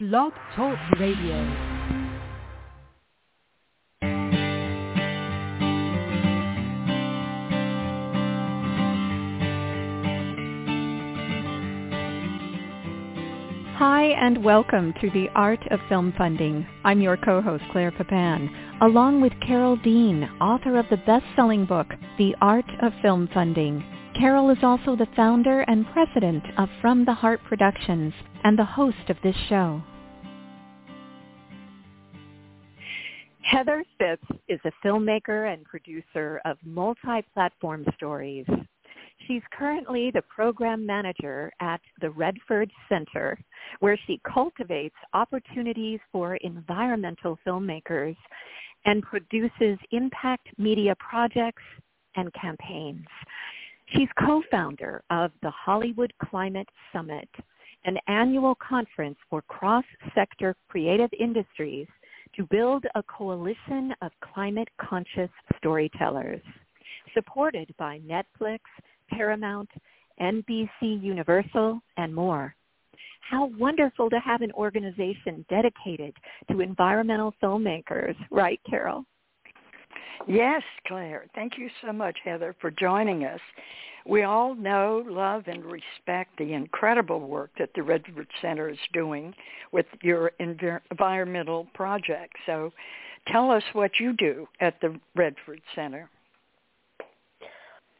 Blog Talk Radio. Hi and welcome to the Art of Film Funding. I'm your co-host Claire Papan, along with Carole Dean, author of the best-selling book, The Art of Film Funding. Carole is also the founder and president of From the Heart Productions and the host of this show. Heather Fipps is a filmmaker and producer of multi-platform stories. She's currently the program manager at the Redford Center, where she cultivates opportunities for environmental filmmakers and produces impact media projects and campaigns. She's co-founder of the Hollywood Climate Summit, an annual conference for cross-sector creative industries to build a coalition of climate-conscious storytellers, supported by Netflix, Paramount, NBC Universal, and more. How wonderful to have an organization dedicated to environmental filmmakers, right, Carole? Yes, Claire. Thank you so much, Heather, for joining us. We all know, love, and respect the incredible work that the Redford Center is doing with your environmental project. So tell us what you do at the Redford Center.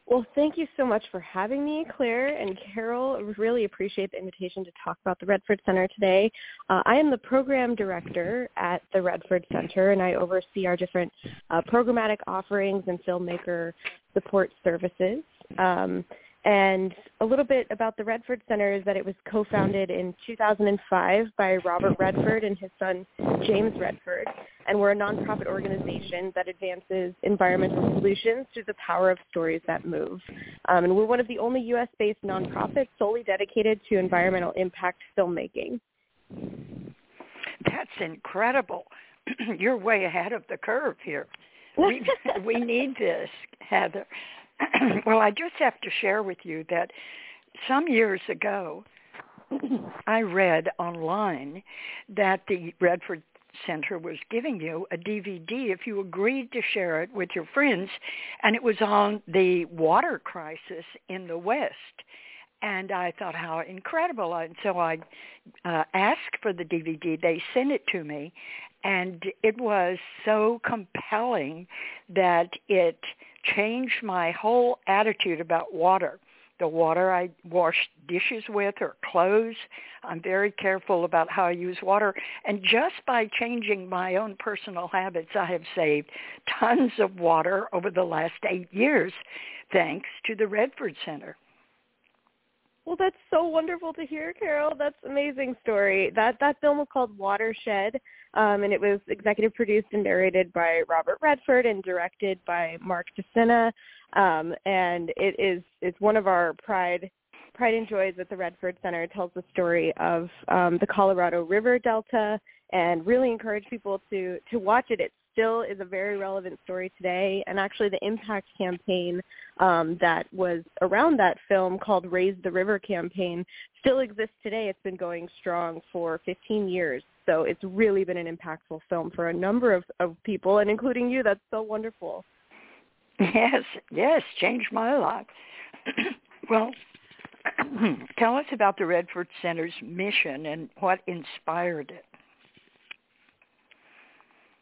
Well, thank you so much for having me, Claire and Carole. Really appreciate the invitation to talk about the Redford Center today. Uh, I am the program director at the Redford Center, and I oversee our different uh, programmatic offerings and filmmaker support services. Um, and a little bit about the Redford Center is that it was co-founded in 2005 by Robert Redford and his son James Redford. And we're a nonprofit organization that advances environmental solutions through the power of stories that move. Um, and we're one of the only U.S.-based nonprofits solely dedicated to environmental impact filmmaking. That's incredible. You're way ahead of the curve here. We, we need this, Heather. well, I just have to share with you that some years ago, I read online that the Redford Center was giving you a DVD if you agreed to share it with your friends, and it was on the water crisis in the West. And I thought how incredible. And so I uh, asked for the DVD. They sent it to me, and it was so compelling that it changed my whole attitude about water. The water I wash dishes with or clothes, I'm very careful about how I use water. And just by changing my own personal habits, I have saved tons of water over the last eight years, thanks to the Redford Center. Well, that's so wonderful to hear, Carole. That's amazing story. That that film was called Watershed, um, and it was executive produced and narrated by Robert Redford and directed by Mark Decena. Um, and it is it's one of our pride pride and joys at the Redford Center. It tells the story of um, the Colorado River Delta, and really encourage people to to watch it. It's still is a very relevant story today. And actually the impact campaign um, that was around that film called Raise the River campaign still exists today. It's been going strong for 15 years. So it's really been an impactful film for a number of, of people, and including you. That's so wonderful. Yes, yes, changed my life. well, tell us about the Redford Center's mission and what inspired it.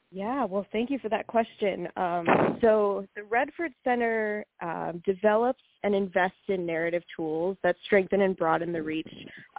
Yeah, well, thank you for that question. Um, so the Redford Center um, develops and invests in narrative tools that strengthen and broaden the reach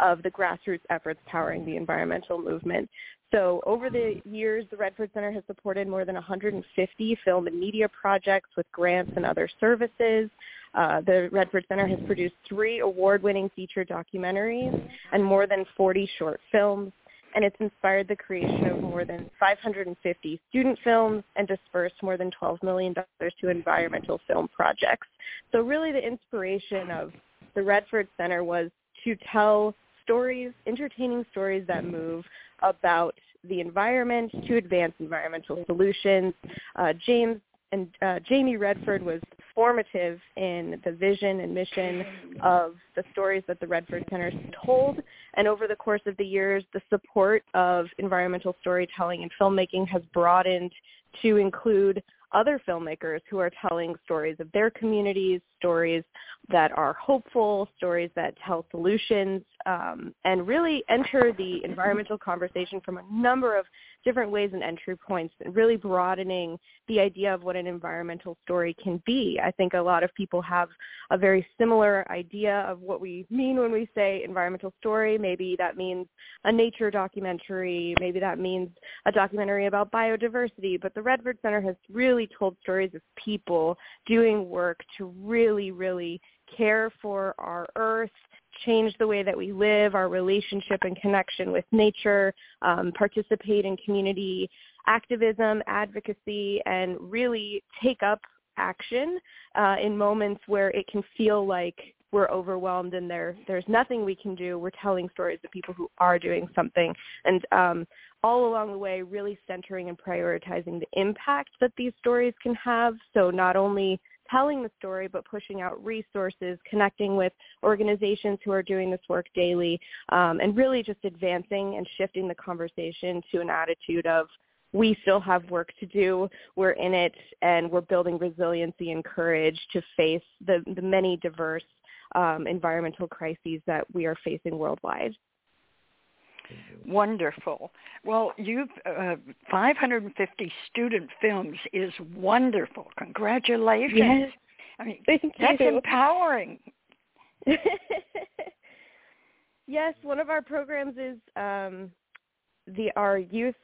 of the grassroots efforts powering the environmental movement. So over the years, the Redford Center has supported more than 150 film and media projects with grants and other services. Uh, the Redford Center has produced three award-winning feature documentaries and more than 40 short films and it's inspired the creation of more than 550 student films and dispersed more than $12 million to environmental film projects. So really the inspiration of the Redford Center was to tell stories, entertaining stories that move about the environment to advance environmental solutions. Uh, James and uh, Jamie Redford was formative in the vision and mission of the stories that the Redford Center told, And over the course of the years, the support of environmental storytelling and filmmaking has broadened to include other filmmakers who are telling stories of their communities, stories that are hopeful, stories that tell solutions, um, and really enter the environmental conversation from a number of different ways and entry points, and really broadening the idea of what an environmental story can be. I think a lot of people have a very similar idea of what we mean when we say environmental story. Maybe that means a nature documentary. Maybe that means a documentary about biodiversity. But the Redford Center has really told stories of people doing work to really, really really care for our earth, change the way that we live, our relationship and connection with nature, um, participate in community activism, advocacy, and really take up action uh, in moments where it can feel like we're overwhelmed and there there's nothing we can do. We're telling stories of people who are doing something, and um, all along the way, really centering and prioritizing the impact that these stories can have. So not only telling the story, but pushing out resources, connecting with organizations who are doing this work daily, um, and really just advancing and shifting the conversation to an attitude of we still have work to do. We're in it, and we're building resiliency and courage to face the, the many diverse um, environmental crises that we are facing worldwide. Wonderful. Well, you've uh, 550 student films is wonderful. Congratulations. Yes. I mean, Thank that's you. empowering. yes, one of our programs is um, the our youth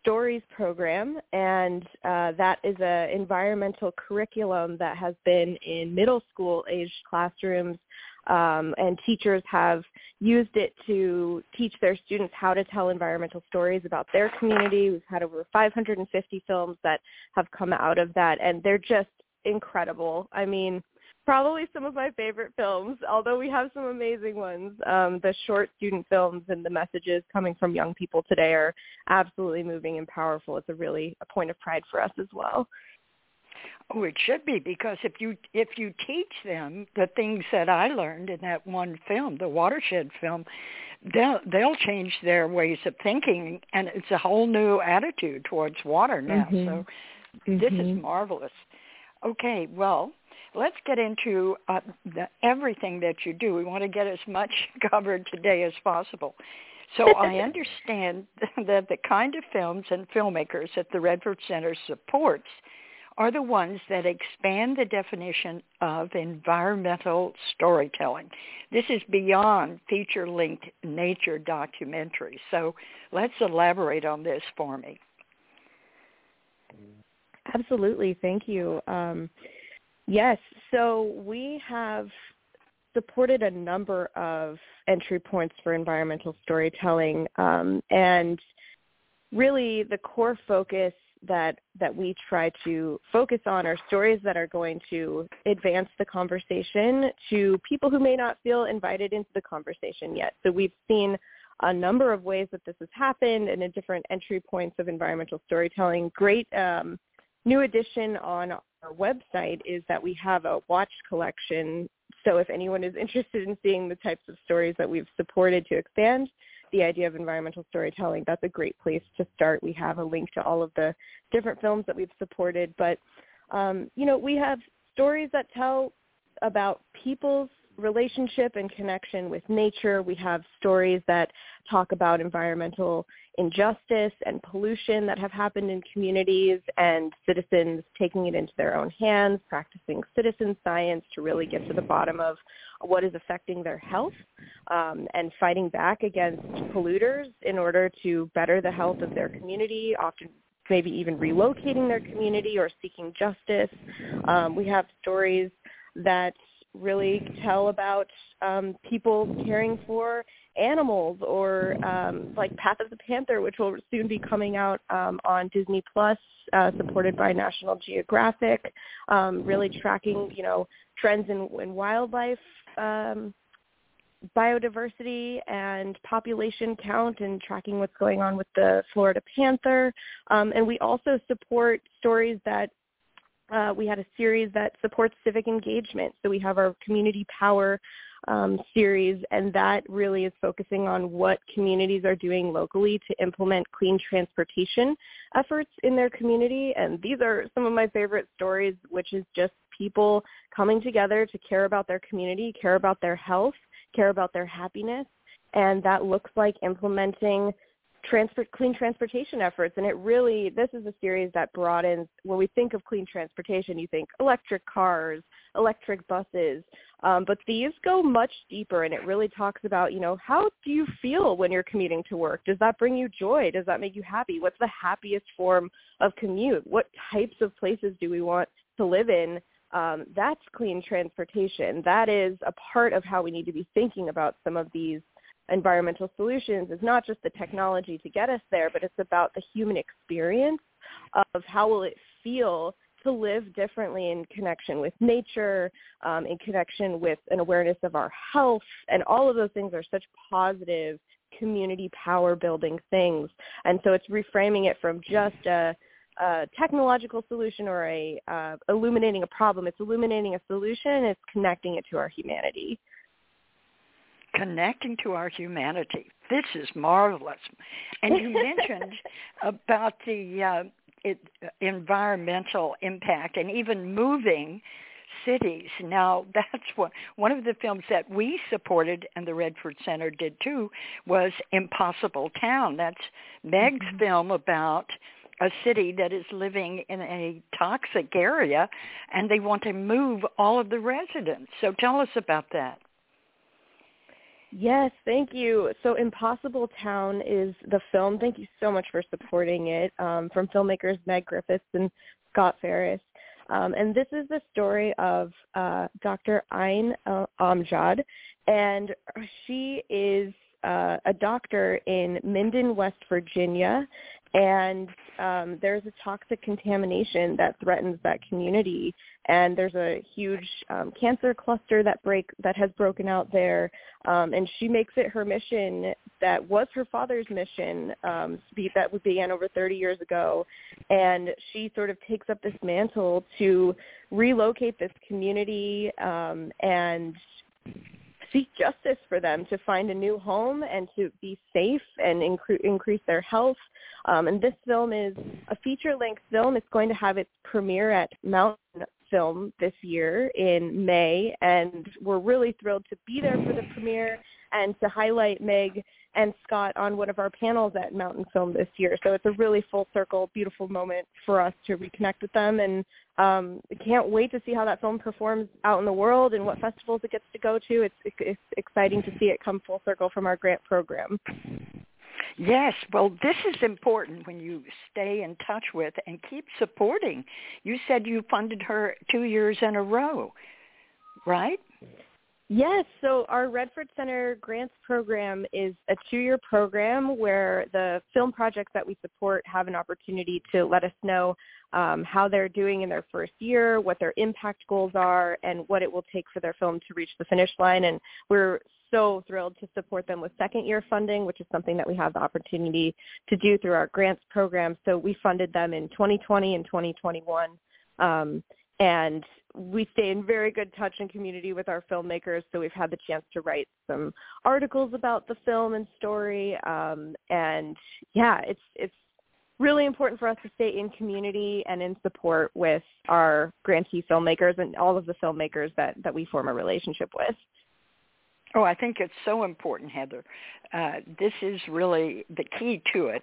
stories program, and uh, that is an environmental curriculum that has been in middle school aged classrooms um, and teachers have used it to teach their students how to tell environmental stories about their community. We've had over 550 films that have come out of that, and they're just incredible. I mean, probably some of my favorite films, although we have some amazing ones. Um, the short student films and the messages coming from young people today are absolutely moving and powerful. It's a really a point of pride for us as well. Oh, it should be because if you if you teach them the things that I learned in that one film, the watershed film, they'll they'll change their ways of thinking, and it's a whole new attitude towards water now. Mm-hmm. So this is Mm-hmm. marvelous. Okay, well, let's get into uh, the, everything that you do. We want to get as much covered today as possible. So I understand that the kind of films and filmmakers that the Redford Center supports are the ones that expand the definition of environmental storytelling. This is beyond feature-length nature documentaries. So let's elaborate on this for me. Absolutely. Thank you. Um, yes. So we have supported a number of entry points for environmental storytelling, um, and really the core focus that that we try to focus on are stories that are going to advance the conversation to people who may not feel invited into the conversation yet. So we've seen a number of ways that this has happened and in different entry points of environmental storytelling. Great um, new addition on our website is that we have a watch collection. So if anyone is interested in seeing the types of stories that we've supported to expand the idea of environmental storytelling, that's a great place to start. We have a link to all of the different films that we've supported. But, um, you know, we have stories that tell about people's relationship and connection with nature. We have stories that talk about environmental injustice and pollution that have happened in communities and citizens taking it into their own hands, practicing citizen science to really get to the bottom of what is affecting their health um, and fighting back against polluters in order to better the health of their community, often maybe even relocating their community or seeking justice. Um, we have stories that really tell about um, people caring for animals or um, like Path of the Panther, which will soon be coming out um, on Disney Plus, uh, supported by National Geographic, um, really tracking, you know, trends in, in wildlife um, biodiversity and population count and tracking what's going on with the Florida panther. Um, and we also support stories that uh, we had a series that supports civic engagement. So we have our community power um, series, and that really is focusing on what communities are doing locally to implement clean transportation efforts in their community. And these are some of my favorite stories, which is just people coming together to care about their community, care about their health, care about their happiness, and that looks like implementing transport clean transportation efforts. And it really this is a series that broadens when we think of clean transportation you think electric cars electric buses um, but these go much deeper and it really talks about you know how do you feel when you're commuting to work? Does that bring you joy? Does that make you happy? What's the happiest form of commute? What types of places do we want to live in? Um, that's clean transportation. That is a part of how we need to be thinking about some of these environmental solutions is not just the technology to get us there, but it's about the human experience of how will it feel to live differently in connection with nature, um, in connection with an awareness of our health, and all of those things are such positive community power building things. And so it's reframing it from just a, a technological solution or a uh, illuminating a problem. It's illuminating a solution. It's connecting it to our humanity connecting to our humanity. This is marvelous. And you mentioned about the uh, it, environmental impact and even moving cities. Now, that's what one of the films that we supported and the Redford Center did too was Impossible Town. That's Meg's mm-hmm. film about a city that is living in a toxic area and they want to move all of the residents. So tell us about that. Yes, thank you. So Impossible Town is the film. Thank you so much for supporting it um, from filmmakers Meg Griffiths and Scott Ferris. Um, and this is the story of uh, Dr. Ayne Amjad, and she is uh, a doctor in Minden, West Virginia, and um, there's a toxic contamination that threatens that community. And there's a huge um, cancer cluster that break that has broken out there. Um, and she makes it her mission that was her father's mission um, that began over 30 years ago. And she sort of takes up this mantle to relocate this community um, and seek justice for them to find a new home and to be safe and incre- increase their health. Um, and this film is a feature-length film. It's going to have its premiere at Mountain Film this year in May, and we're really thrilled to be there for the premiere and to highlight Meg and Scott on one of our panels at Mountain Film this year. So it's a really full circle, beautiful moment for us to reconnect with them, and um, can't wait to see how that film performs out in the world and what festivals it gets to go to. It's, it's exciting to see it come full circle from our grant program. Yes, well, this is important when you stay in touch with and keep supporting. You said you funded her two years in a row, right? Yes, so our Redford Center Grants Program is a two-year program where the film projects that we support have an opportunity to let us know um, how they're doing in their first year, what their impact goals are, and what it will take for their film to reach the finish line. And we're so thrilled to support them with second-year funding, which is something that we have the opportunity to do through our grants program. So we funded them in 2020 and 2021. Um, and we stay in very good touch and community with our filmmakers, so we've had the chance to write some articles about the film and story. Um, and yeah, it's it's really important for us to stay in community and in support with our grantee filmmakers and all of the filmmakers that that we form a relationship with. Oh, I think it's so important, Heather. Uh, this is really the key to it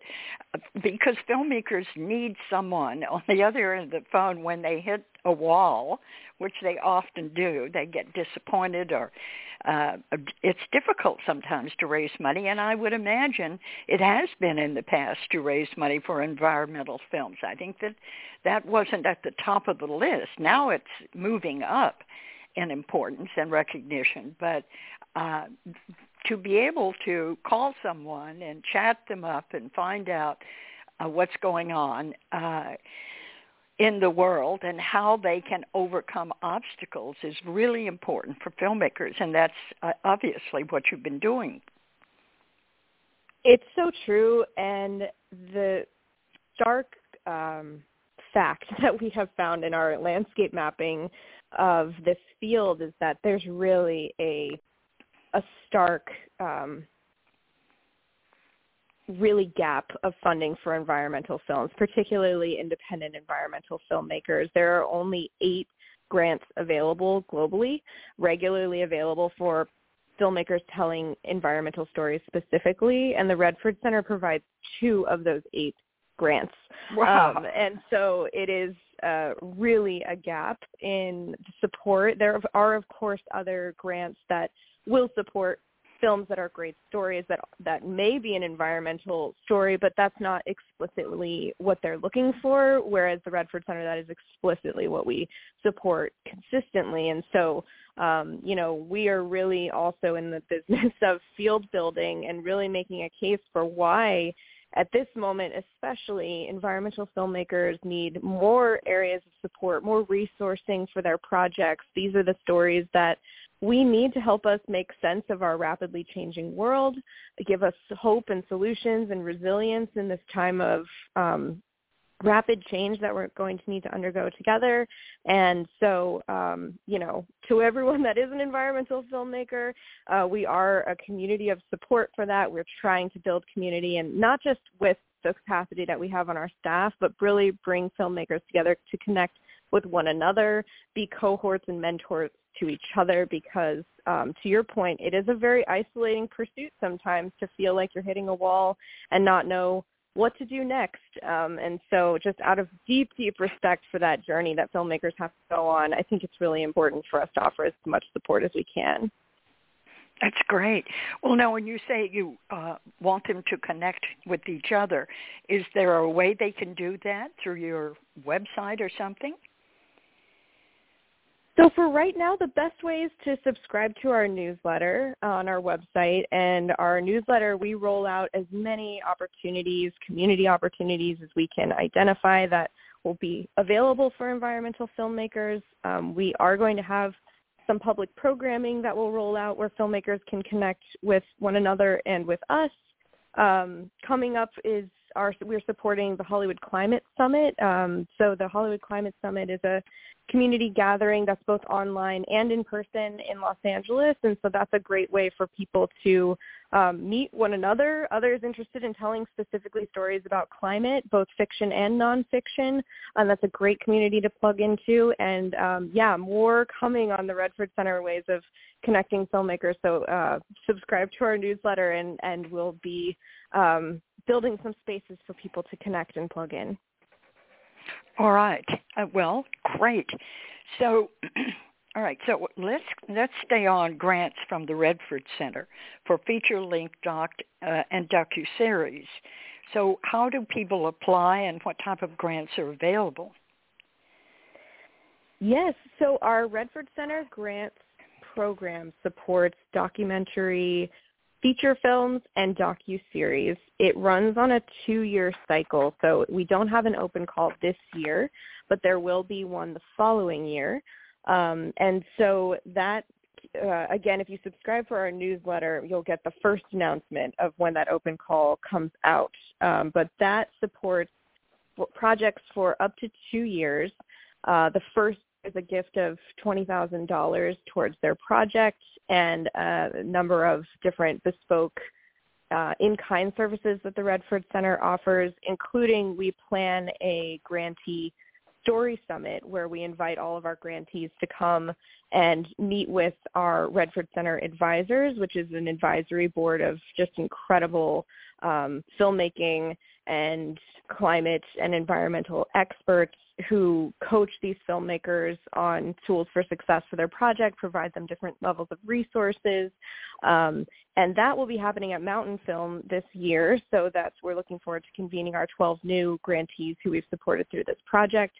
because filmmakers need someone on the other end of the phone when they hit a wall, which they often do. They get disappointed or uh, it's difficult sometimes to raise money, and I would imagine it has been in the past to raise money for environmental films. I think that that wasn't at the top of the list. Now it's moving up in importance and recognition, but uh, to be able to call someone and chat them up and find out uh, what's going on uh, in the world and how they can overcome obstacles is really important for filmmakers, and that's uh, obviously what you've been doing. It's so true, and the stark um, fact that we have found in our landscape mapping of this field is that there's really a a stark um, really gap of funding for environmental films, particularly independent environmental filmmakers. There are only eight grants available globally, regularly available for filmmakers telling environmental stories specifically, and the Redford Center provides two of those eight grants. Wow. Um, and so it is uh, really a gap in support. There are, of course, other grants that will support films that are great stories that that may be an environmental story, but that's not explicitly what they're looking for. Whereas the Redford Center, that is explicitly what we support consistently. And so, um, you know, we are really also in the business of field building and really making a case for why at this moment especially environmental filmmakers need more areas of support more resourcing for their projects these are the stories that we need to help us make sense of our rapidly changing world, give us hope and solutions and resilience in this time of um, rapid change that we're going to need to undergo together. And so, um, you know, to everyone that is an environmental filmmaker, uh, we are a community of support for that. We're trying to build community and not just with the capacity that we have on our staff, but really bring filmmakers together to connect with one another, be cohorts and mentors to each other because um, to your point, it is a very isolating pursuit sometimes to feel like you're hitting a wall and not know what to do next. Um, and so just out of deep, deep respect for that journey that filmmakers have to go on, I think it's really important for us to offer as much support as we can. That's great. Well, now when you say you uh, want them to connect with each other, is there a way they can do that through your website or something? So for right now, the best way is to subscribe to our newsletter on our website. And our newsletter, we roll out as many opportunities, community opportunities as we can identify that will be available for environmental filmmakers. Um, we are going to have some public programming that will roll out where filmmakers can connect with one another and with us. Um, coming up is our, we're supporting the Hollywood Climate Summit. Um, so the Hollywood Climate Summit is a community gathering that's both online and in person in Los Angeles. And so that's a great way for people to um, meet one another, others interested in telling specifically stories about climate, both fiction and nonfiction. And that's a great community to plug into. And um, yeah, more coming on the Redford Center ways of connecting filmmakers. So uh, subscribe to our newsletter and, and we'll be um, building some spaces for people to connect and plug in. All right. Uh, well, great. So, all right. So let's let's stay on grants from the Redford Center for feature-length doc uh, and docu series. So, how do people apply, and what type of grants are available? Yes. So our Redford Center grants program supports documentary feature films and docu-series. It runs on a two-year cycle, so we don't have an open call this year, but there will be one the following year. Um, and so that, uh, again, if you subscribe for our newsletter, you'll get the first announcement of when that open call comes out. Um, but that supports projects for up to two years. Uh, the first is a gift of $20,000 towards their project and a number of different bespoke uh, in-kind services that the Redford Center offers, including we plan a grantee story summit where we invite all of our grantees to come and meet with our Redford Center advisors, which is an advisory board of just incredible um, filmmaking and climate and environmental experts who coach these filmmakers on tools for success for their project, provide them different levels of resources. Um, and that will be happening at Mountain Film this year. So that's we're looking forward to convening our 12 new grantees who we've supported through this project.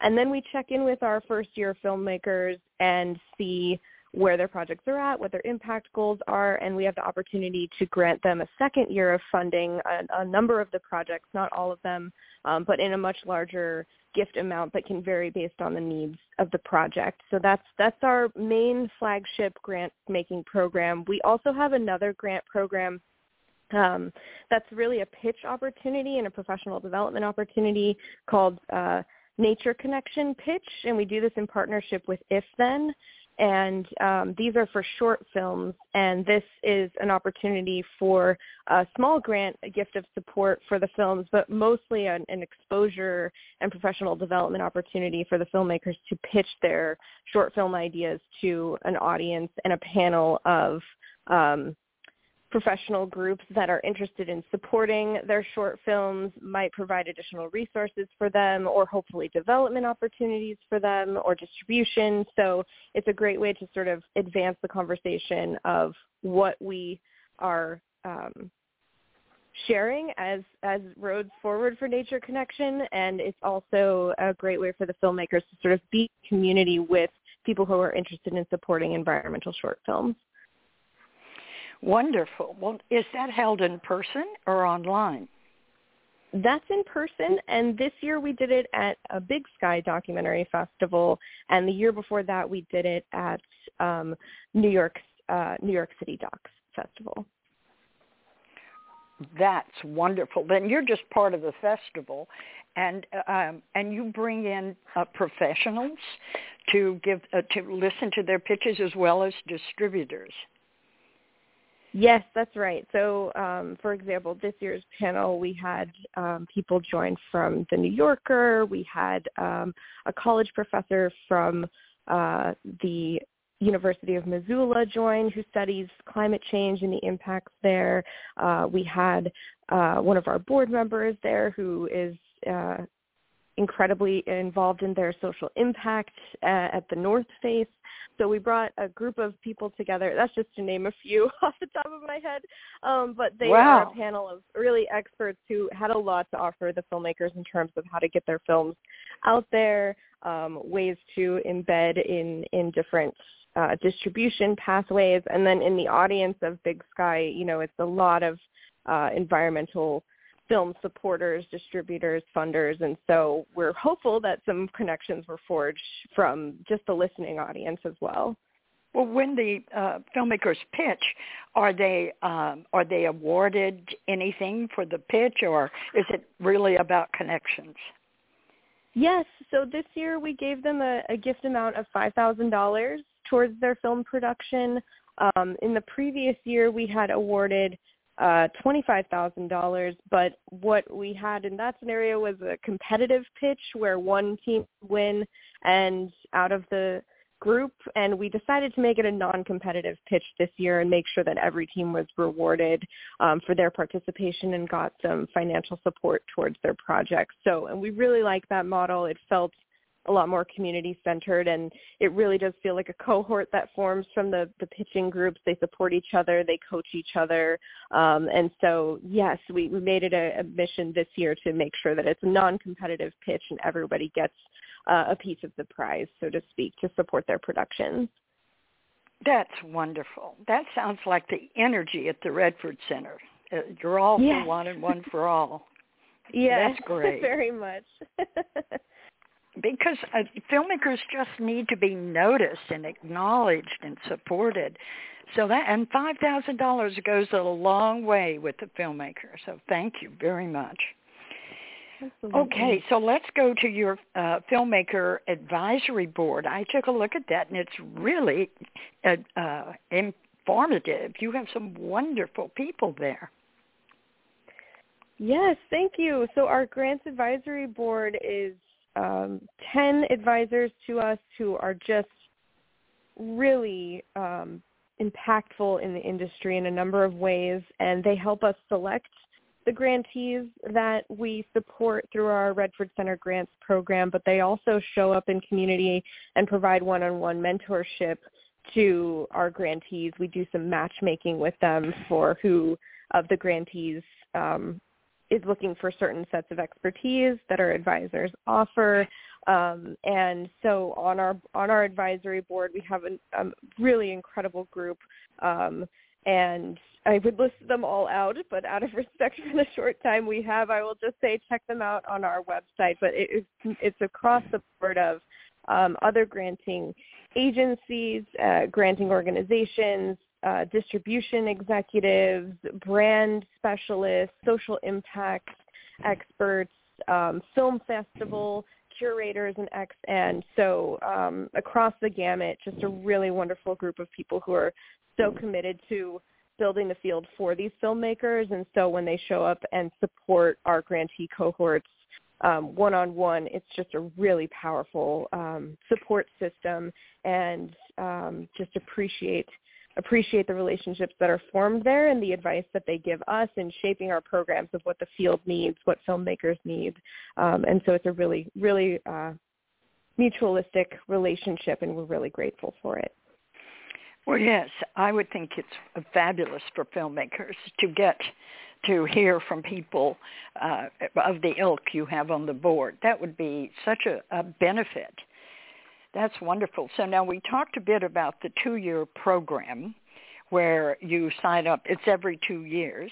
And then we check in with our first year filmmakers and see where their projects are at, what their impact goals are, and we have the opportunity to grant them a second year of funding, a, a number of the projects, not all of them, um, but in a much larger gift amount that can vary based on the needs of the project. So that's that's our main flagship grant making program. We also have another grant program um, that's really a pitch opportunity and a professional development opportunity called uh, Nature Connection Pitch, and we do this in partnership with If Then. And um, these are for short films. And this is an opportunity for a small grant, a gift of support for the films, but mostly an, an exposure and professional development opportunity for the filmmakers to pitch their short film ideas to an audience and a panel of um, professional groups that are interested in supporting their short films might provide additional resources for them or hopefully development opportunities for them or distribution. So it's a great way to sort of advance the conversation of what we are um, sharing as as roads forward for nature connection and it's also a great way for the filmmakers to sort of be community with people who are interested in supporting environmental short films. Wonderful. Well, is that held in person or online? That's in person, and this year we did it at a Big Sky Documentary Festival, and the year before that we did it at um, New York's uh, New York City Docs Festival. That's wonderful. Then you're just part of the festival, and um, and you bring in uh, professionals to give uh, to listen to their pitches as well as distributors. Yes, that's right. So, um, for example, this year's panel, we had um, people join from The New Yorker. We had um, a college professor from uh, the University of Missoula join who studies climate change and the impacts there. Uh, we had uh, one of our board members there who is uh, incredibly involved in their social impact uh, at the North Face. So we brought a group of people together. That's just to name a few off the top of my head. Um, but they wow. are a panel of really experts who had a lot to offer the filmmakers in terms of how to get their films out there, um, ways to embed in, in different uh, distribution pathways. And then in the audience of Big Sky, you know, it's a lot of uh, environmental film supporters, distributors, funders, and so we're hopeful that some connections were forged from just the listening audience as well. Well, when the uh, filmmakers pitch, are they um, are they awarded anything for the pitch, or is it really about connections? Yes. So this year we gave them a, a gift amount of five thousand dollars towards their film production. Um, in the previous year, we had awarded uh, $25,000, but what we had in that scenario was a competitive pitch where one team win and out of the group and we decided to make it a non-competitive pitch this year and make sure that every team was rewarded um, for their participation and got some financial support towards their projects. So, and we really like that model. It felt a lot more community centered and it really does feel like a cohort that forms from the the pitching groups. They support each other they coach each other um, and so yes we, we made it a, a mission this year to make sure that it's a non-competitive pitch and everybody gets uh, a piece of the prize so to speak to support their productions that's wonderful. That sounds like the energy at the redford center. Uh, you're all yes. for one and one for all. Yes that's great. very much because uh, filmmakers just need to be noticed and acknowledged and supported. So that and five thousand dollars goes a long way with the filmmaker. So thank you very much. Absolutely. Okay, so let's go to your uh, filmmaker advisory board. I took a look at that, and it's really uh, uh, informative. You have some wonderful people there. Yes, thank you. So our grants advisory board is um, 10 advisors to us who are just really um, impactful in the industry in a number of ways, and they help us select the grantees that we support through our Redford Center Grants program, but they also show up in community and provide one-on-one mentorship to our grantees. We do some matchmaking with them for who of the grantees um, is looking for certain sets of expertise that our advisors offer. Um, and so on our on our advisory board, we have a, a really incredible group. Um, and I would list them all out, but out of respect for the short time we have, I will just say check them out on our website. But it's, it's across the board of um, other granting agencies, uh, granting organizations, uh, distribution executives, brand specialists, social impact experts, um, film festival curators and ex and so um, across the gamut, just a really wonderful group of people who are so committed to building the field for these filmmakers. And so when they show up and support our grantee cohorts um, one-on-one, it's just a really powerful um, support system and um, just appreciate appreciate the relationships that are formed there and the advice that they give us in shaping our programs of what the field needs, what filmmakers need. Um, and so it's a really, really uh, mutualistic relationship, and we're really grateful for it. Well, yes, I would think it's fabulous for filmmakers to get to hear from people uh, of the ilk you have on the board. That would be such a, a benefit. That's wonderful. So now we talked a bit about the two-year program where you sign up. It's every two years.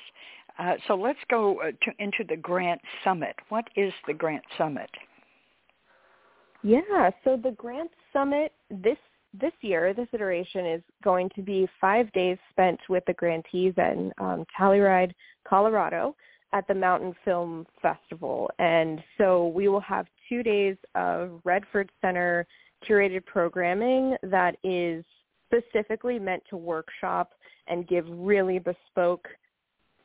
Uh, so let's go uh, to, into the Grant Summit. What is the Grant Summit? Yeah, so the Grant Summit this this year, this iteration is going to be five days spent with the grantees in um, Telluride, Colorado at the Mountain Film Festival. And so we will have two days of Redford Center curated programming that is specifically meant to workshop and give really bespoke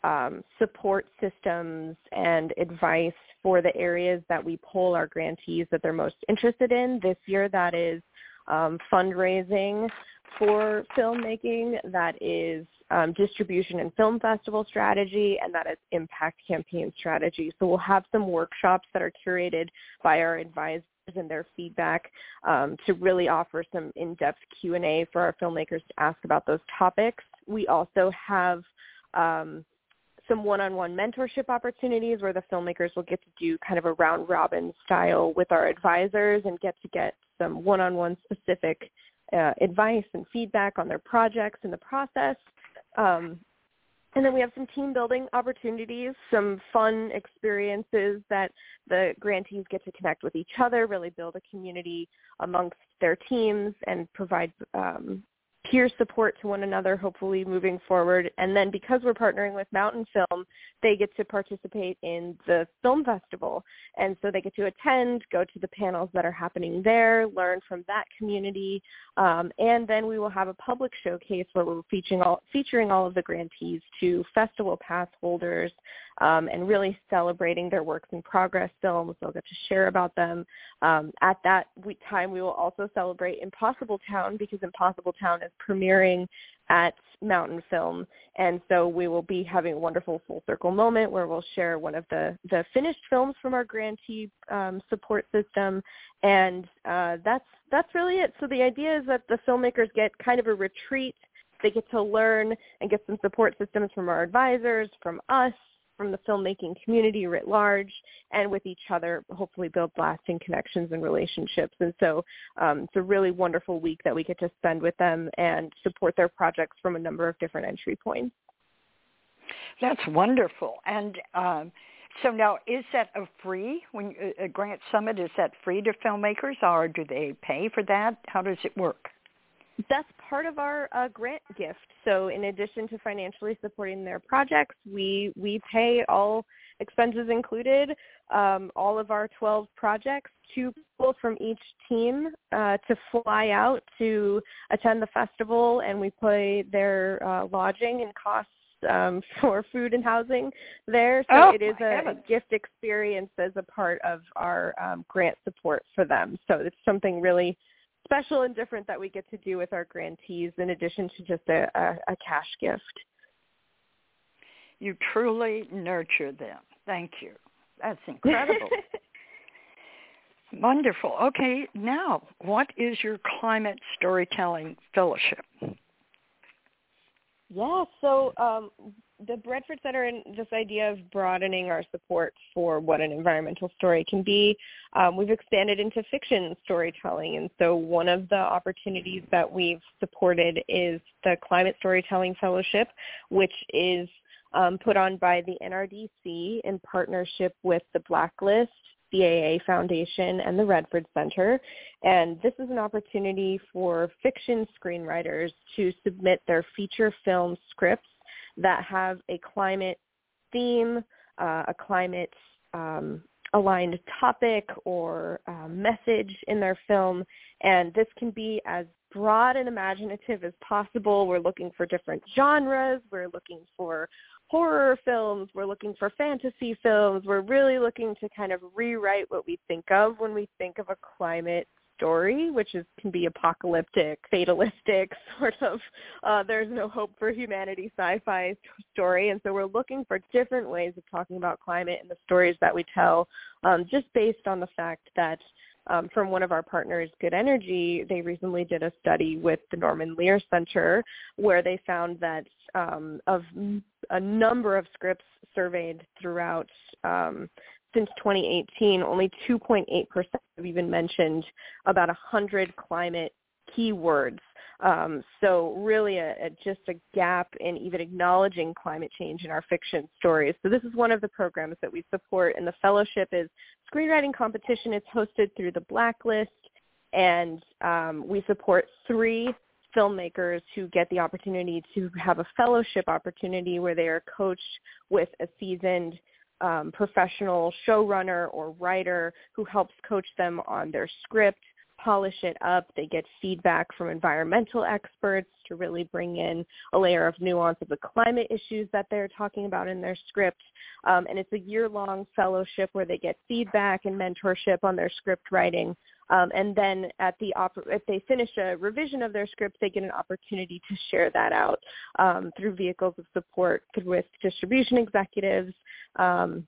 um, support systems and advice for the areas that we poll our grantees that they're most interested in. This year that is um, fundraising for filmmaking, that is um, distribution and film festival strategy, and that is impact campaign strategy. So we'll have some workshops that are curated by our advisors and their feedback um, to really offer some in-depth Q&A for our filmmakers to ask about those topics. We also have um, some one-on-one mentorship opportunities where the filmmakers will get to do kind of a round robin style with our advisors and get to get some one-on-one specific uh, advice and feedback on their projects in the process. Um, and then we have some team building opportunities, some fun experiences that the grantees get to connect with each other, really build a community amongst their teams and provide um, peer support to one another, hopefully moving forward. And then because we're partnering with Mountain Film, they get to participate in the film festival. And so they get to attend, go to the panels that are happening there, learn from that community. Um, and then we will have a public showcase where we're featuring all, featuring all of the grantees to festival pass holders um, and really celebrating their works in progress films. They'll get to share about them. Um, at that time, we will also celebrate Impossible Town because Impossible Town is premiering at Mountain Film. And so we will be having a wonderful full circle moment where we'll share one of the, the finished films from our grantee um, support system. And uh, that's, that's really it. So the idea is that the filmmakers get kind of a retreat. They get to learn and get some support systems from our advisors, from us, from the filmmaking community writ large and with each other, hopefully build lasting connections and relationships. And so um, it's a really wonderful week that we get to spend with them and support their projects from a number of different entry points. That's wonderful. And um, so now, is that a free when a grant summit? Is that free to filmmakers, or do they pay for that? How does it work? that's part of our uh, grant gift. So in addition to financially supporting their projects, we we pay all expenses included, um, all of our 12 projects, two people from each team uh, to fly out to attend the festival, and we pay their uh, lodging and costs um, for food and housing there. So oh, it is a, a, gift experience as a part of our um, grant support for them. So it's something really special and different that we get to do with our grantees in addition to just a, a, a cash gift. You truly nurture them. Thank you. That's incredible. Wonderful. Okay, now what is your climate storytelling fellowship? Yeah, so um, the Redford Center and this idea of broadening our support for what an environmental story can be, um, we've expanded into fiction storytelling. And so one of the opportunities that we've supported is the Climate Storytelling Fellowship, which is um, put on by the NRDC in partnership with the Blacklist, CAA Foundation, and the Redford Center. And this is an opportunity for fiction screenwriters to submit their feature film scripts that have a climate theme, uh, a climate um, aligned topic or uh, message in their film. And this can be as broad and imaginative as possible. We're looking for different genres. We're looking for horror films. We're looking for fantasy films. We're really looking to kind of rewrite what we think of when we think of a climate story, which is can be apocalyptic, fatalistic, sort of uh, there's no hope for humanity sci-fi story. And so we're looking for different ways of talking about climate and the stories that we tell, um, just based on the fact that um, from one of our partners, Good Energy, they recently did a study with the Norman Lear Center where they found that um, of a number of scripts surveyed throughout um, since 2018, only 2.8% have even mentioned about 100 climate keywords. Um, so really a, a, just a gap in even acknowledging climate change in our fiction stories. So this is one of the programs that we support, and the fellowship is screenwriting competition. It's hosted through the Blacklist, and um, we support three filmmakers who get the opportunity to have a fellowship opportunity where they are coached with a seasoned um, professional showrunner or writer who helps coach them on their script, polish it up. They get feedback from environmental experts to really bring in a layer of nuance of the climate issues that they're talking about in their script. Um, and it's a year-long fellowship where they get feedback and mentorship on their script writing. Um, and then at the op- if they finish a revision of their script, they get an opportunity to share that out um, through vehicles of support with distribution executives, um,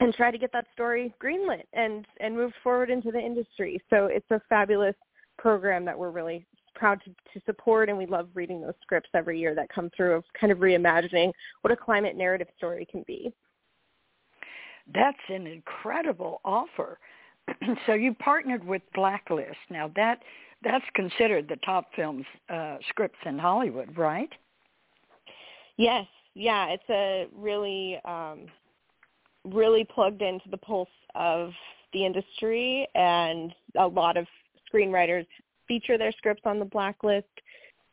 and try to get that story greenlit and and move forward into the industry. So it's a fabulous program that we're really proud to, to support and we love reading those scripts every year that come through of kind of reimagining what a climate narrative story can be. That's an incredible offer. so you partnered with Blacklist. Now that that's considered the top films uh, scripts in Hollywood, right? Yes, yeah, it's a really um, really plugged into the pulse of the industry, and a lot of screenwriters feature their scripts on the blacklist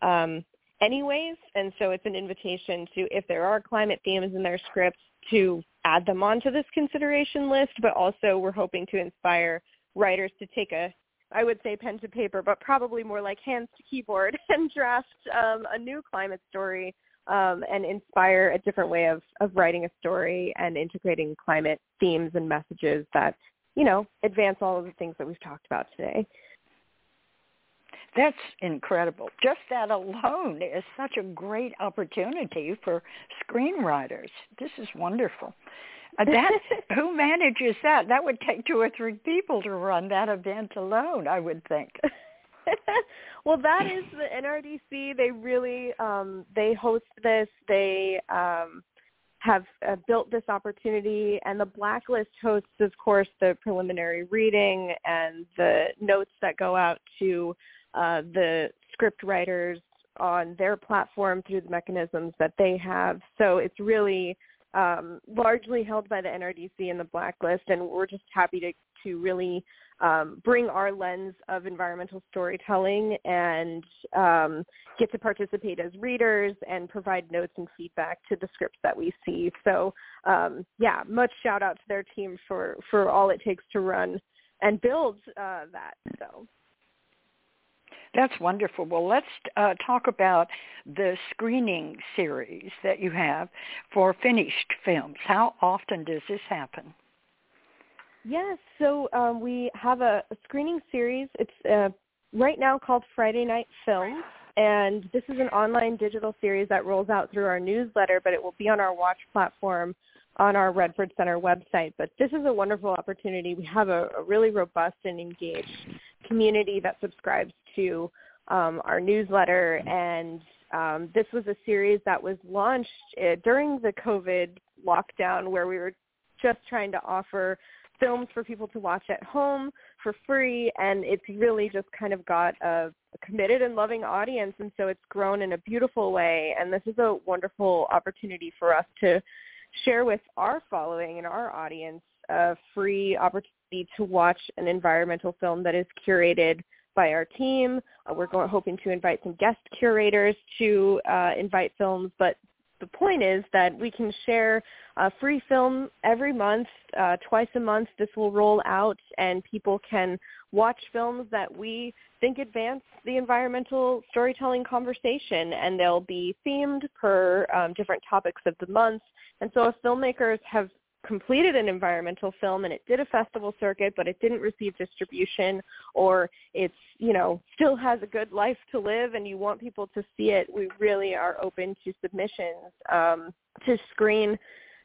um, anyways. And so it's an invitation to, if there are climate themes in their scripts, to add them onto this consideration list. But also we're hoping to inspire writers to take a, I would say pen to paper, but probably more like hands to keyboard and draft um, a new climate story um, and inspire a different way of, of writing a story and integrating climate themes and messages that, you know, advance all of the things that we've talked about today. That's incredible. Just that alone is such a great opportunity for screenwriters. This is wonderful. Uh, that who manages that? That would take two or three people to run that event alone, I would think. well, that is the NRDC. They really um, they host this. They um, have uh, built this opportunity, and the blacklist hosts, of course, the preliminary reading and the notes that go out to uh, the script writers on their platform through the mechanisms that they have. So it's really um, largely held by the NRDC and the blacklist, and we're just happy to to really um, bring our lens of environmental storytelling and um, get to participate as readers and provide notes and feedback to the scripts that we see. So um, yeah, much shout out to their team for, for all it takes to run and build uh, that. So. That's wonderful. Well, let's uh, talk about the screening series that you have for finished films. How often does this happen? Yes, so um, we have a, a, screening series. It's uh, right now called Friday Night Films, and this is an online digital series that rolls out through our newsletter, but it will be on our watch platform on our Redford Center website. But this is a wonderful opportunity. We have a, a really robust and engaged community that subscribes to um, our newsletter, and um, this was a series that was launched uh, during the COVID lockdown where we were just trying to offer films for people to watch at home for free and it's really just kind of got a, committed and loving audience and so it's grown in a beautiful way and this is a wonderful opportunity for us to share with our following and our audience a free opportunity to watch an environmental film that is curated by our team. Uh, we're going, hoping to invite some guest curators to uh, invite films, but the point is that we can share a free film every month, uh, twice a month. This will roll out, and people can watch films that we think advance the environmental storytelling conversation, and they'll be themed per um, different topics of the month. And so if filmmakers have completed an environmental film and it did a festival circuit but it didn't receive distribution or it's you know still has a good life to live and you want people to see it we really are open to submissions um, to screen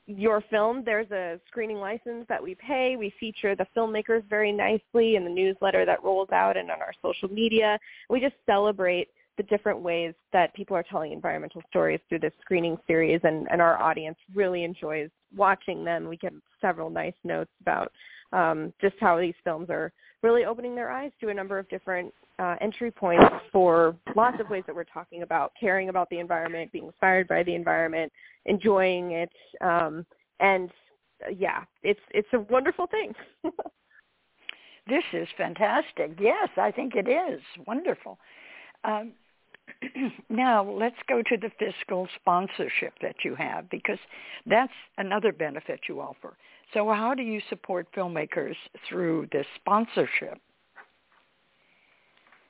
your film. There's a screening license that we pay. We feature the filmmakers very nicely in the newsletter that rolls out and on our social media. We just celebrate the different ways that people are telling environmental stories through this screening series and, and our audience really enjoys watching them. We get several nice notes about um, just how these films are really opening their eyes to a number of different uh, entry points for lots of ways that we're talking about caring about the environment, being inspired by the environment, enjoying it, um, and uh, yeah, it's it's a wonderful thing. this is fantastic. Yes, I think it is wonderful. Um, now let's go to the fiscal sponsorship that you have because that's another benefit you offer. So how do you support filmmakers through this sponsorship?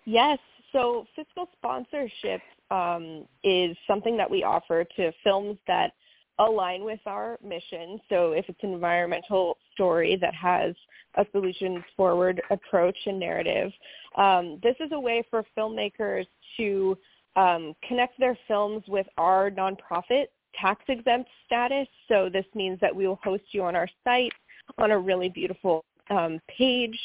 Yes, so fiscal sponsorship um, is something that we offer to films that align with our mission. So if it's an environmental story that has a solutions forward approach and narrative, um, this is a way for filmmakers to um, connect their films with our nonprofit tax exempt status. So this means that we will host you on our site on a really beautiful um, page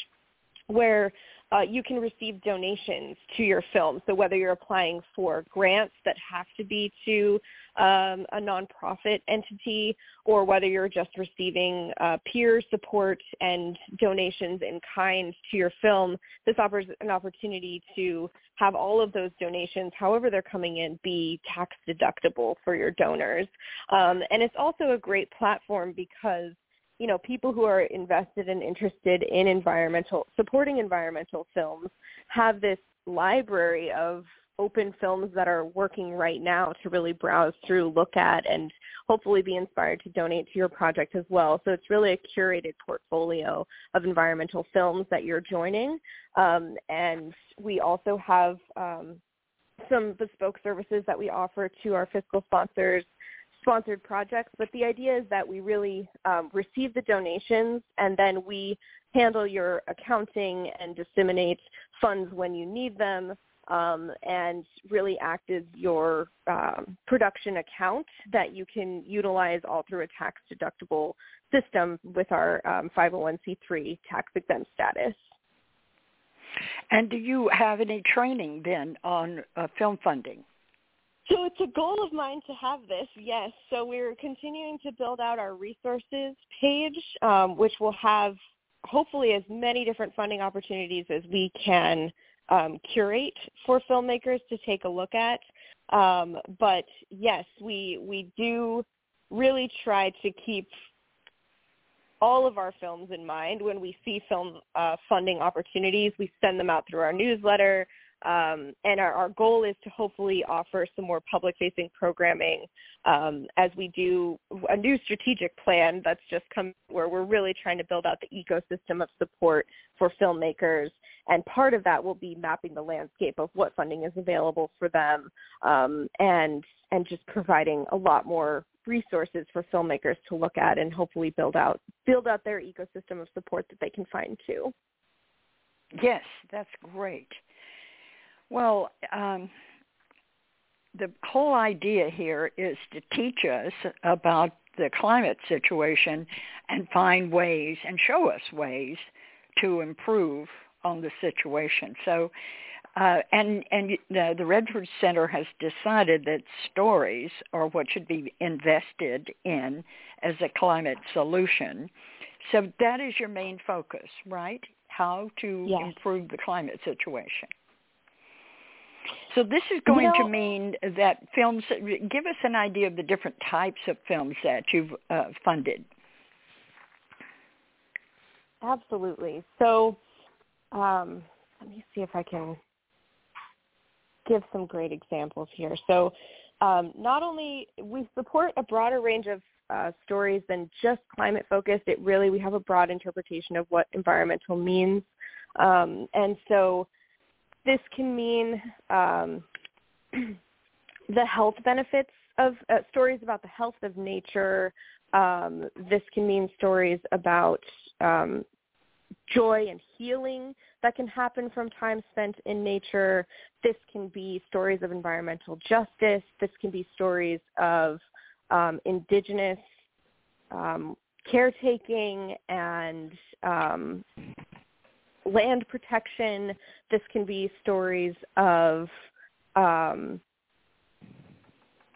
where uh, you can receive donations to your film. So whether you're applying for grants that have to be to um, a nonprofit entity or whether you're just receiving uh, peer support and donations in kind to your film, this offers an opportunity to have all of those donations, however they're coming in, be tax deductible for your donors. Um, and it's also a great platform because you know, people who are invested and interested in environmental, supporting environmental films have this library of open films that are working right now to really browse through, look at, and hopefully be inspired to donate to your project as well. So it's really a curated portfolio of environmental films that you're joining. Um, and we also have um, some bespoke services that we offer to our fiscal sponsors sponsored projects, but the idea is that we really um, receive the donations and then we handle your accounting and disseminate funds when you need them um, and really act as your um, production account that you can utilize all through a tax deductible system with our 501c3 um, tax exempt status. And do you have any training then on uh, film funding? So it's a goal of mine to have this, yes. So we're continuing to build out our resources page, um, which will have hopefully as many different funding opportunities as we can um, curate for filmmakers to take a look at. Um, but yes, we we do really try to keep all of our films in mind when we see film uh, funding opportunities. We send them out through our newsletter. Um, and our, our, goal is to hopefully offer some more public-facing programming um, as we do a new strategic plan that's just come where we're really trying to build out the ecosystem of support for filmmakers. And part of that will be mapping the landscape of what funding is available for them um, and and just providing a lot more resources for filmmakers to look at and hopefully build out build out their ecosystem of support that they can find too. Yes, that's great. Well, um, the whole idea here is to teach us about the climate situation and find ways and show us ways to improve on the situation. So, uh, and and the, the Redford Center has decided that stories are what should be invested in as a climate solution. So that is your main focus, right? How to yes. improve the climate situation. So this is going you know, to mean that films, give us an idea of the different types of films that you've uh, funded. Absolutely. So um, let me see if I can give some great examples here. So um, not only we support a broader range of uh, stories than just climate focused. It really we have a broad interpretation of what environmental means, um, and so this can mean um, the health benefits of uh, stories about the health of nature. Um, this can mean stories about um, joy and healing that can happen from time spent in nature. This can be stories of environmental justice. This can be stories of um, indigenous um, caretaking and um, land protection. This can be stories of um,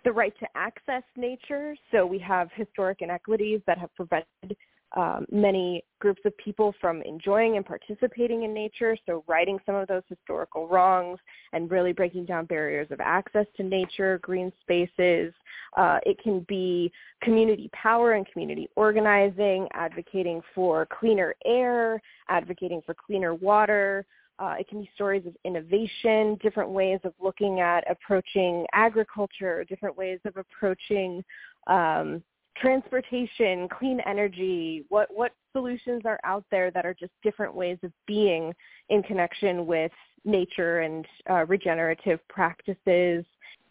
the right to access nature. So we have historic inequities that have prevented um, many groups of people from enjoying and participating in nature. So righting some of those historical wrongs and really breaking down barriers of access to nature, green spaces. Uh, it can be community power and community organizing, advocating for cleaner air, advocating for cleaner water. Uh, it can be stories of innovation, different ways of looking at approaching agriculture, different ways of approaching um, transportation, clean energy, what what solutions are out there that are just different ways of being in connection with nature and uh, regenerative practices.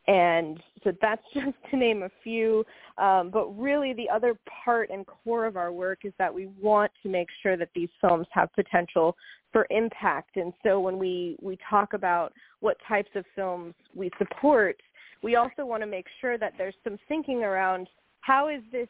And so that's just to name a few. Um, but really the other part and core of our work is that we want to make sure that these films have potential for impact. And so when we, we talk about what types of films we support, we also want to make sure that there's some thinking around how is this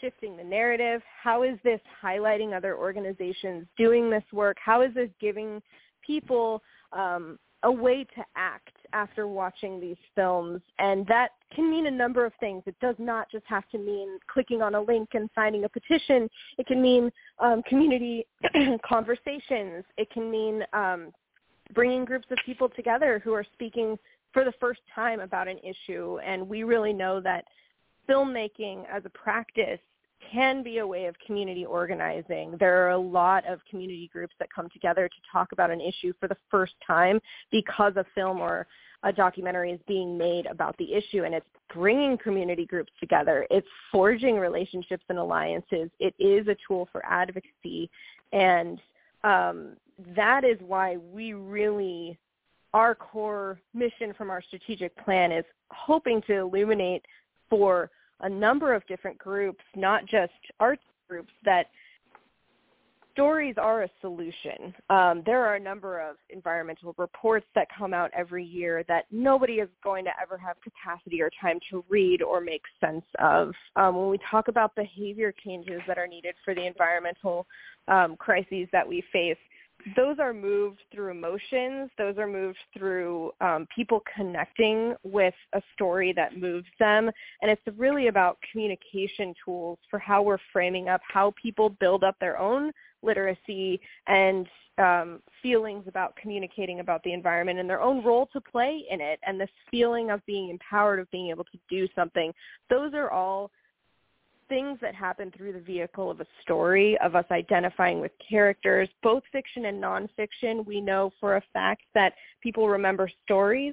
shifting the narrative? How is this highlighting other organizations doing this work? How is this giving people um, a way to act after watching these films? And that can mean a number of things. It does not just have to mean clicking on a link and signing a petition. It can mean um, community conversations. It can mean um, bringing groups of people together who are speaking for the first time about an issue. And we really know that filmmaking as a practice can be a way of community organizing. There are a lot of community groups that come together to talk about an issue for the first time because a film or a documentary is being made about the issue and it's bringing community groups together. It's forging relationships and alliances. It is a tool for advocacy and um, that is why we really our core mission from our strategic plan is hoping to illuminate for a number of different groups, not just arts groups, that stories are a solution. Um, there are a number of environmental reports that come out every year that nobody is going to ever have capacity or time to read or make sense of. Um, when we talk about behavior changes that are needed for the environmental um, crises that we face, those are moved through emotions. Those are moved through um, people connecting with a story that moves them. And it's really about communication tools for how we're framing up how people build up their own literacy and um, feelings about communicating about the environment and their own role to play in it and this feeling of being empowered, of being able to do something. Those are all things that happen through the vehicle of a story, of us identifying with characters, both fiction and nonfiction. We know for a fact that people remember stories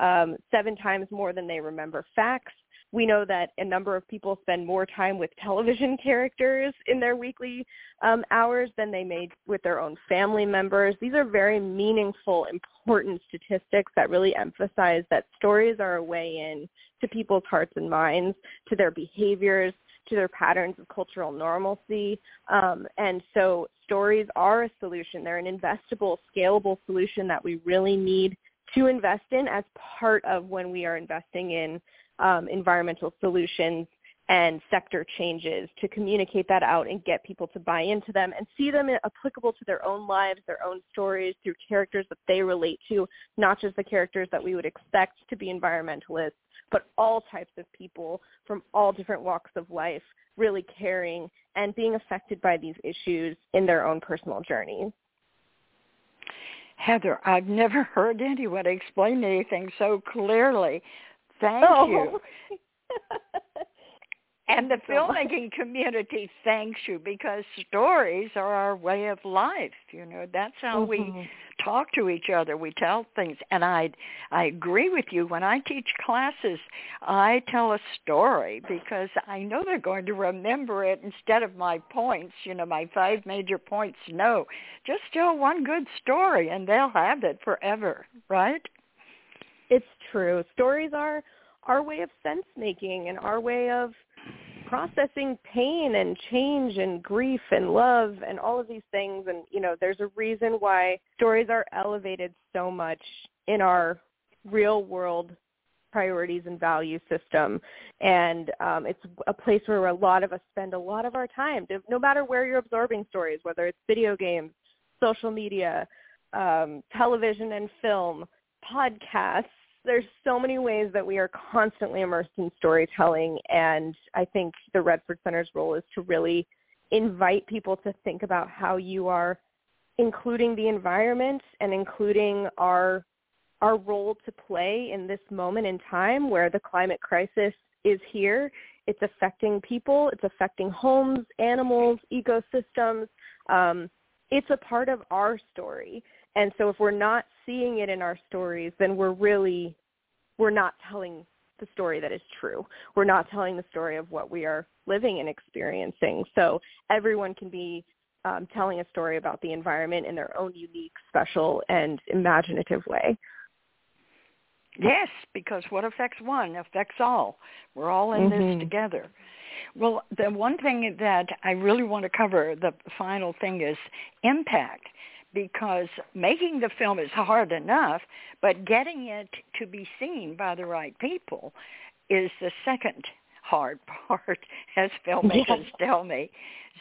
um, seven times more than they remember facts. We know that a number of people spend more time with television characters in their weekly um, hours than they may with their own family members. These are very meaningful, important statistics that really emphasize that stories are a way in to people's hearts and minds, to their behaviors, to their patterns of cultural normalcy. Um, and so stories are a solution. They're an investable, scalable solution that we really need to invest in as part of when we are investing in um, environmental solutions and sector changes to communicate that out and get people to buy into them and see them applicable to their own lives, their own stories through characters that they relate to, not just the characters that we would expect to be environmentalists, but all types of people from all different walks of life really caring and being affected by these issues in their own personal journeys. Heather, I've never heard anyone explain anything so clearly. Thank oh. you. and the filmmaking community thanks you because stories are our way of life. You know, that's how mm-hmm. we talk to each other. We tell things, and I I agree with you. When I teach classes, I tell a story because I know they're going to remember it instead of my points. You know, my five major points. No, just tell one good story, and they'll have it forever. Right? It's true. Stories are our way of sense making and our way of processing pain and change and grief and love and all of these things. And you know there's a reason why stories are elevated so much in our real world priorities and value system. And um, it's a place where a lot of us spend a lot of our time no matter where you're absorbing stories whether it's video games social media um, television and film podcasts there's so many ways that we are constantly immersed in storytelling and I think the Redford Center's role is to really invite people to think about how you are including the environment and including our our role to play in this moment in time where the climate crisis is here. It's affecting people. It's affecting homes, animals, ecosystems. Um, it's a part of our story. And so if we're not seeing it in our stories, then we're really we're not telling the story that is true. We're not telling the story of what we are living and experiencing. So everyone can be um, telling a story about the environment in their own unique, special, and imaginative way. Yes, because what affects one affects all. We're all in mm-hmm. this together. Well, the one thing that I really want to cover, the final thing is impact because making the film is hard enough, but getting it to be seen by the right people is the second hard part, as filmmakers tell me.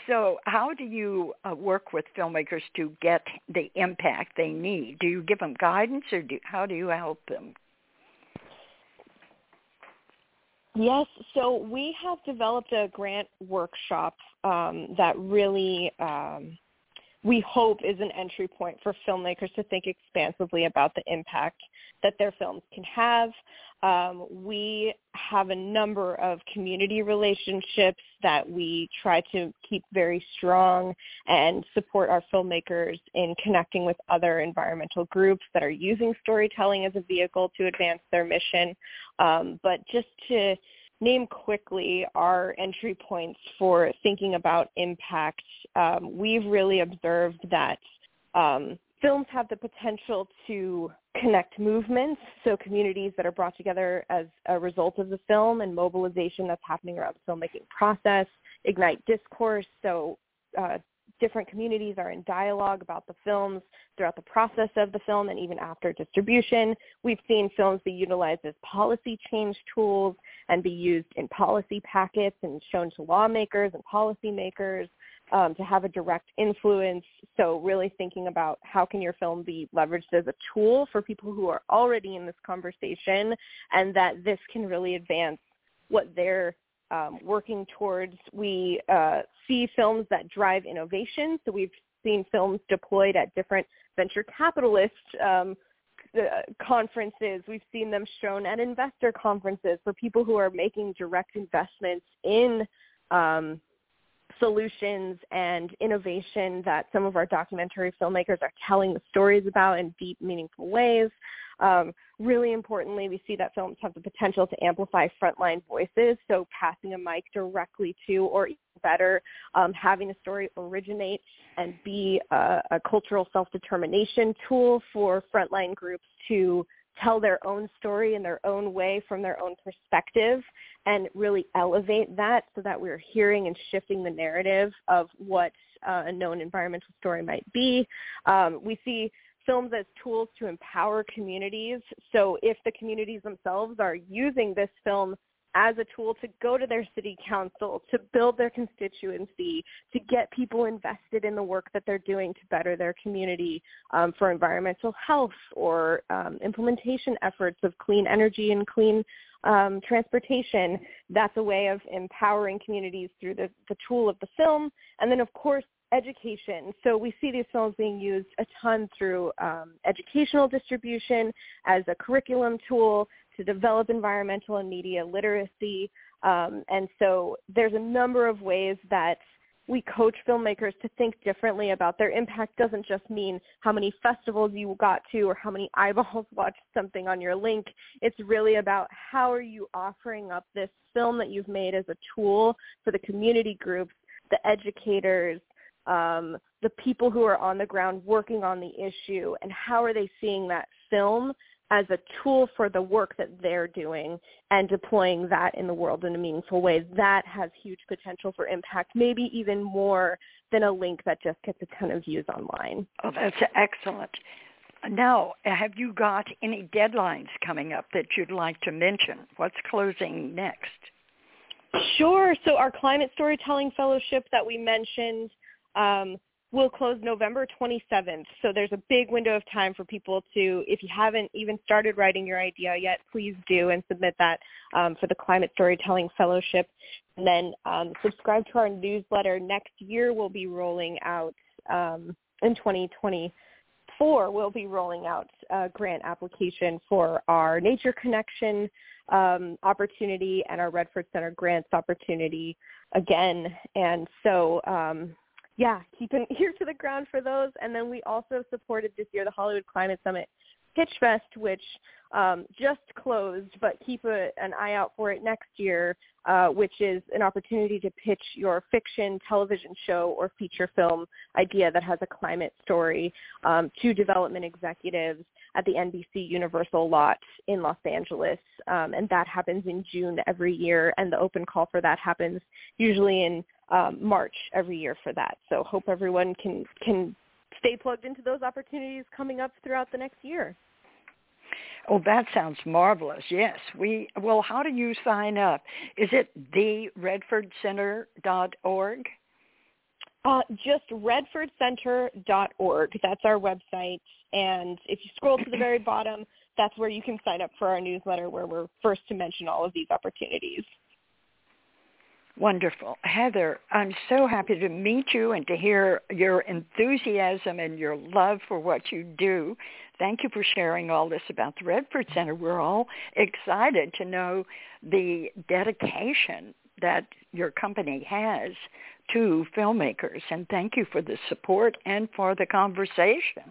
So how do you uh, work with filmmakers to get the impact they need? Do you give them guidance or do, how do you help them? Yes, so we have developed a grant workshop um, that really um, we hope is an entry point for filmmakers to think expansively about the impact that their films can have. Um, we have a number of community relationships that we try to keep very strong and support our filmmakers in connecting with other environmental groups that are using storytelling as a vehicle to advance their mission. Um, but just to name quickly our entry points for thinking about impact, um, we've really observed that um, films have the potential to connect movements, so communities that are brought together as a result of the film and mobilization that's happening around the filmmaking process, ignite discourse, so uh, different communities are in dialogue about the films throughout the process of the film and even after distribution. We've seen films be utilized as policy change tools and be used in policy packets and shown to lawmakers and policymakers um, to have a direct influence. So really thinking about how can your film be leveraged as a tool for people who are already in this conversation and that this can really advance what they're um, working towards. We uh, see films that drive innovation. So we've seen films deployed at different venture capitalist um, uh, conferences. We've seen them shown at investor conferences for people who are making direct investments in um, solutions and innovation that some of our documentary filmmakers are telling the stories about in deep, meaningful ways. Um, really importantly, we see that films have the potential to amplify frontline voices, so passing a mic directly to, or even better, um, having a story originate and be a, a cultural self-determination tool for frontline groups to tell their own story in their own way from their own perspective and really elevate that so that we're hearing and shifting the narrative of what uh, a known environmental story might be. Um, we see films as tools to empower communities. So if the communities themselves are using this film as a tool to go to their city council, to build their constituency, to get people invested in the work that they're doing to better their community um, for environmental health or um, implementation efforts of clean energy and clean um, transportation. That's a way of empowering communities through the, the tool of the film. And then, of course, education. So we see these films being used a ton through um, educational distribution as a curriculum tool to develop environmental and media literacy. Um, and so there's a number of ways that we coach filmmakers to think differently about their impact doesn't just mean how many festivals you got to or how many eyeballs watched something on your link. It's really about how are you offering up this film that you've made as a tool for the community groups, the educators, um, the people who are on the ground working on the issue, and how are they seeing that film as a tool for the work that they're doing and deploying that in the world in a meaningful way, that has huge potential for impact, maybe even more than a link that just gets a ton of views online. Oh, that's excellent. Now, have you got any deadlines coming up that you'd like to mention? What's closing next? Sure. So our climate storytelling fellowship that we mentioned, um, will close November 27th. So there's a big window of time for people to, if you haven't even started writing your idea yet, please do and submit that um, for the Climate Storytelling Fellowship. And then um, subscribe to our newsletter. Next year we'll be rolling out um, in 2024. We'll be rolling out a grant application for our Nature Connection um, opportunity and our Redford Center grants opportunity again. And so um, yeah, keep an ear to the ground for those. And then we also supported this year the Hollywood Climate Summit Pitch Fest, which um, just closed, but keep a, an eye out for it next year, uh, which is an opportunity to pitch your fiction, television show, or feature film idea that has a climate story um, to development executives at the NBC Universal lot in Los Angeles. Um, and that happens in June every year, and the open call for that happens usually in um, March every year for that. So hope everyone can can stay plugged into those opportunities coming up throughout the next year. Oh, that sounds marvelous. Yes. We well, how do you sign up? Is it theredfordcenter.org? Uh, just redfordcenter.org. That's our website. And if you scroll to the very bottom, that's where you can sign up for our newsletter where we're first to mention all of these opportunities. Wonderful. Heather, I'm so happy to meet you and to hear your enthusiasm and your love for what you do. Thank you for sharing all this about the Redford Center. We're all excited to know the dedication that your company has to filmmakers. And thank you for the support and for the conversation.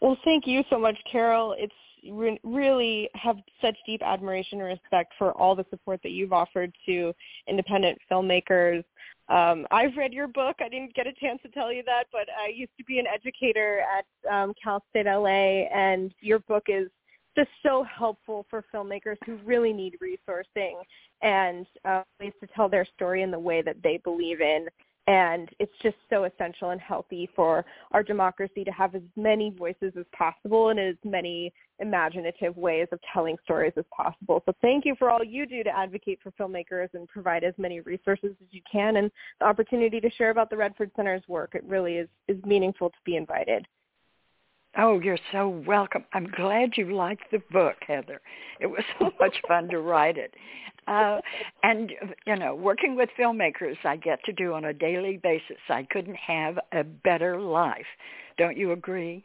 Well, thank you so much, Carole. It's re- really have such deep admiration and respect for all the support that you've offered to independent filmmakers. Um, I've read your book. I didn't get a chance to tell you that, but I used to be an educator at um, Cal State LA, and your book is just so helpful for filmmakers who really need resourcing and uh, ways to tell their story in the way that they believe in and it's just so essential and healthy for our democracy to have as many voices as possible and as many imaginative ways of telling stories as possible. So thank you for all you do to advocate for filmmakers and provide as many resources as you can and the opportunity to share about the Redford Center's work. It really is, is meaningful to be invited. Oh, you're so welcome. I'm glad you liked the book, Heather. It was so much fun to write it. Uh, and, you know, working with filmmakers I get to do on a daily basis. I couldn't have a better life. Don't you agree?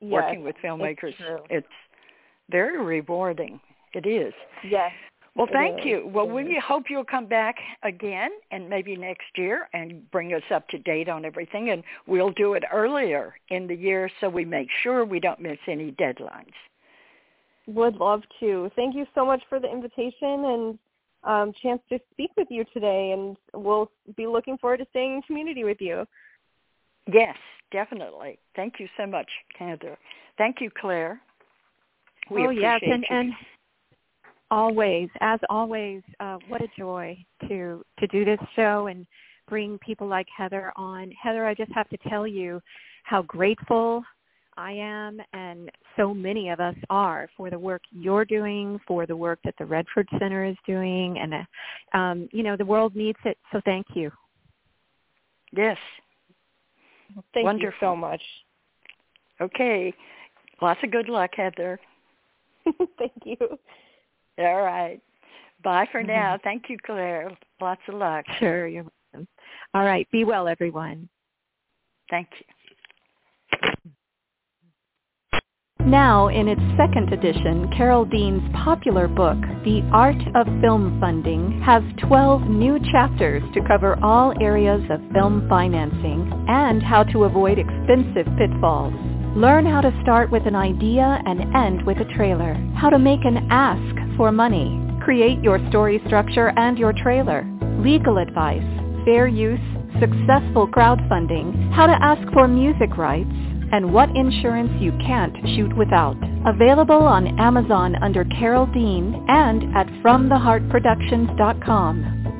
Yes, working with filmmakers. It's, it's very rewarding. It is. Yes. Well, thank you. Well, we hope you'll come back again and maybe next year and bring us up to date on everything. And we'll do it earlier in the year so we make sure we don't miss any deadlines. Would love to. Thank you so much for the invitation and um, chance to speak with you today. And we'll be looking forward to staying in community with you. Yes, definitely. Thank you so much, Heather. Thank you, Claire. We oh yes, and, you. and always, as always, uh, what a joy to to do this show and bring people like Heather on. Heather, I just have to tell you how grateful I am and so many of us are for the work you're doing, for the work that the Redford Center is doing, and uh, um, you know the world needs it. So thank you. Yes. Thank Wonderful. you so much. Okay. Lots of good luck, Heather. thank you. All right. Bye for Mm-hmm. now. Thank you, Claire. Lots of luck. Sure, you're welcome. All right. Be well, everyone. Thank you. Now, in its second edition, Carole Dean's popular book, The Art of Film Funding, has 12 new chapters to cover all areas of film financing and how to avoid expensive pitfalls. Learn how to start with an idea and end with a trailer, how to make an ask for money, create your story structure and your trailer, legal advice, fair use, successful crowdfunding, how to ask for music rights, and what insurance you can't shoot without. Available on Amazon under Carole Dean and at FromTheHeartProductions.com.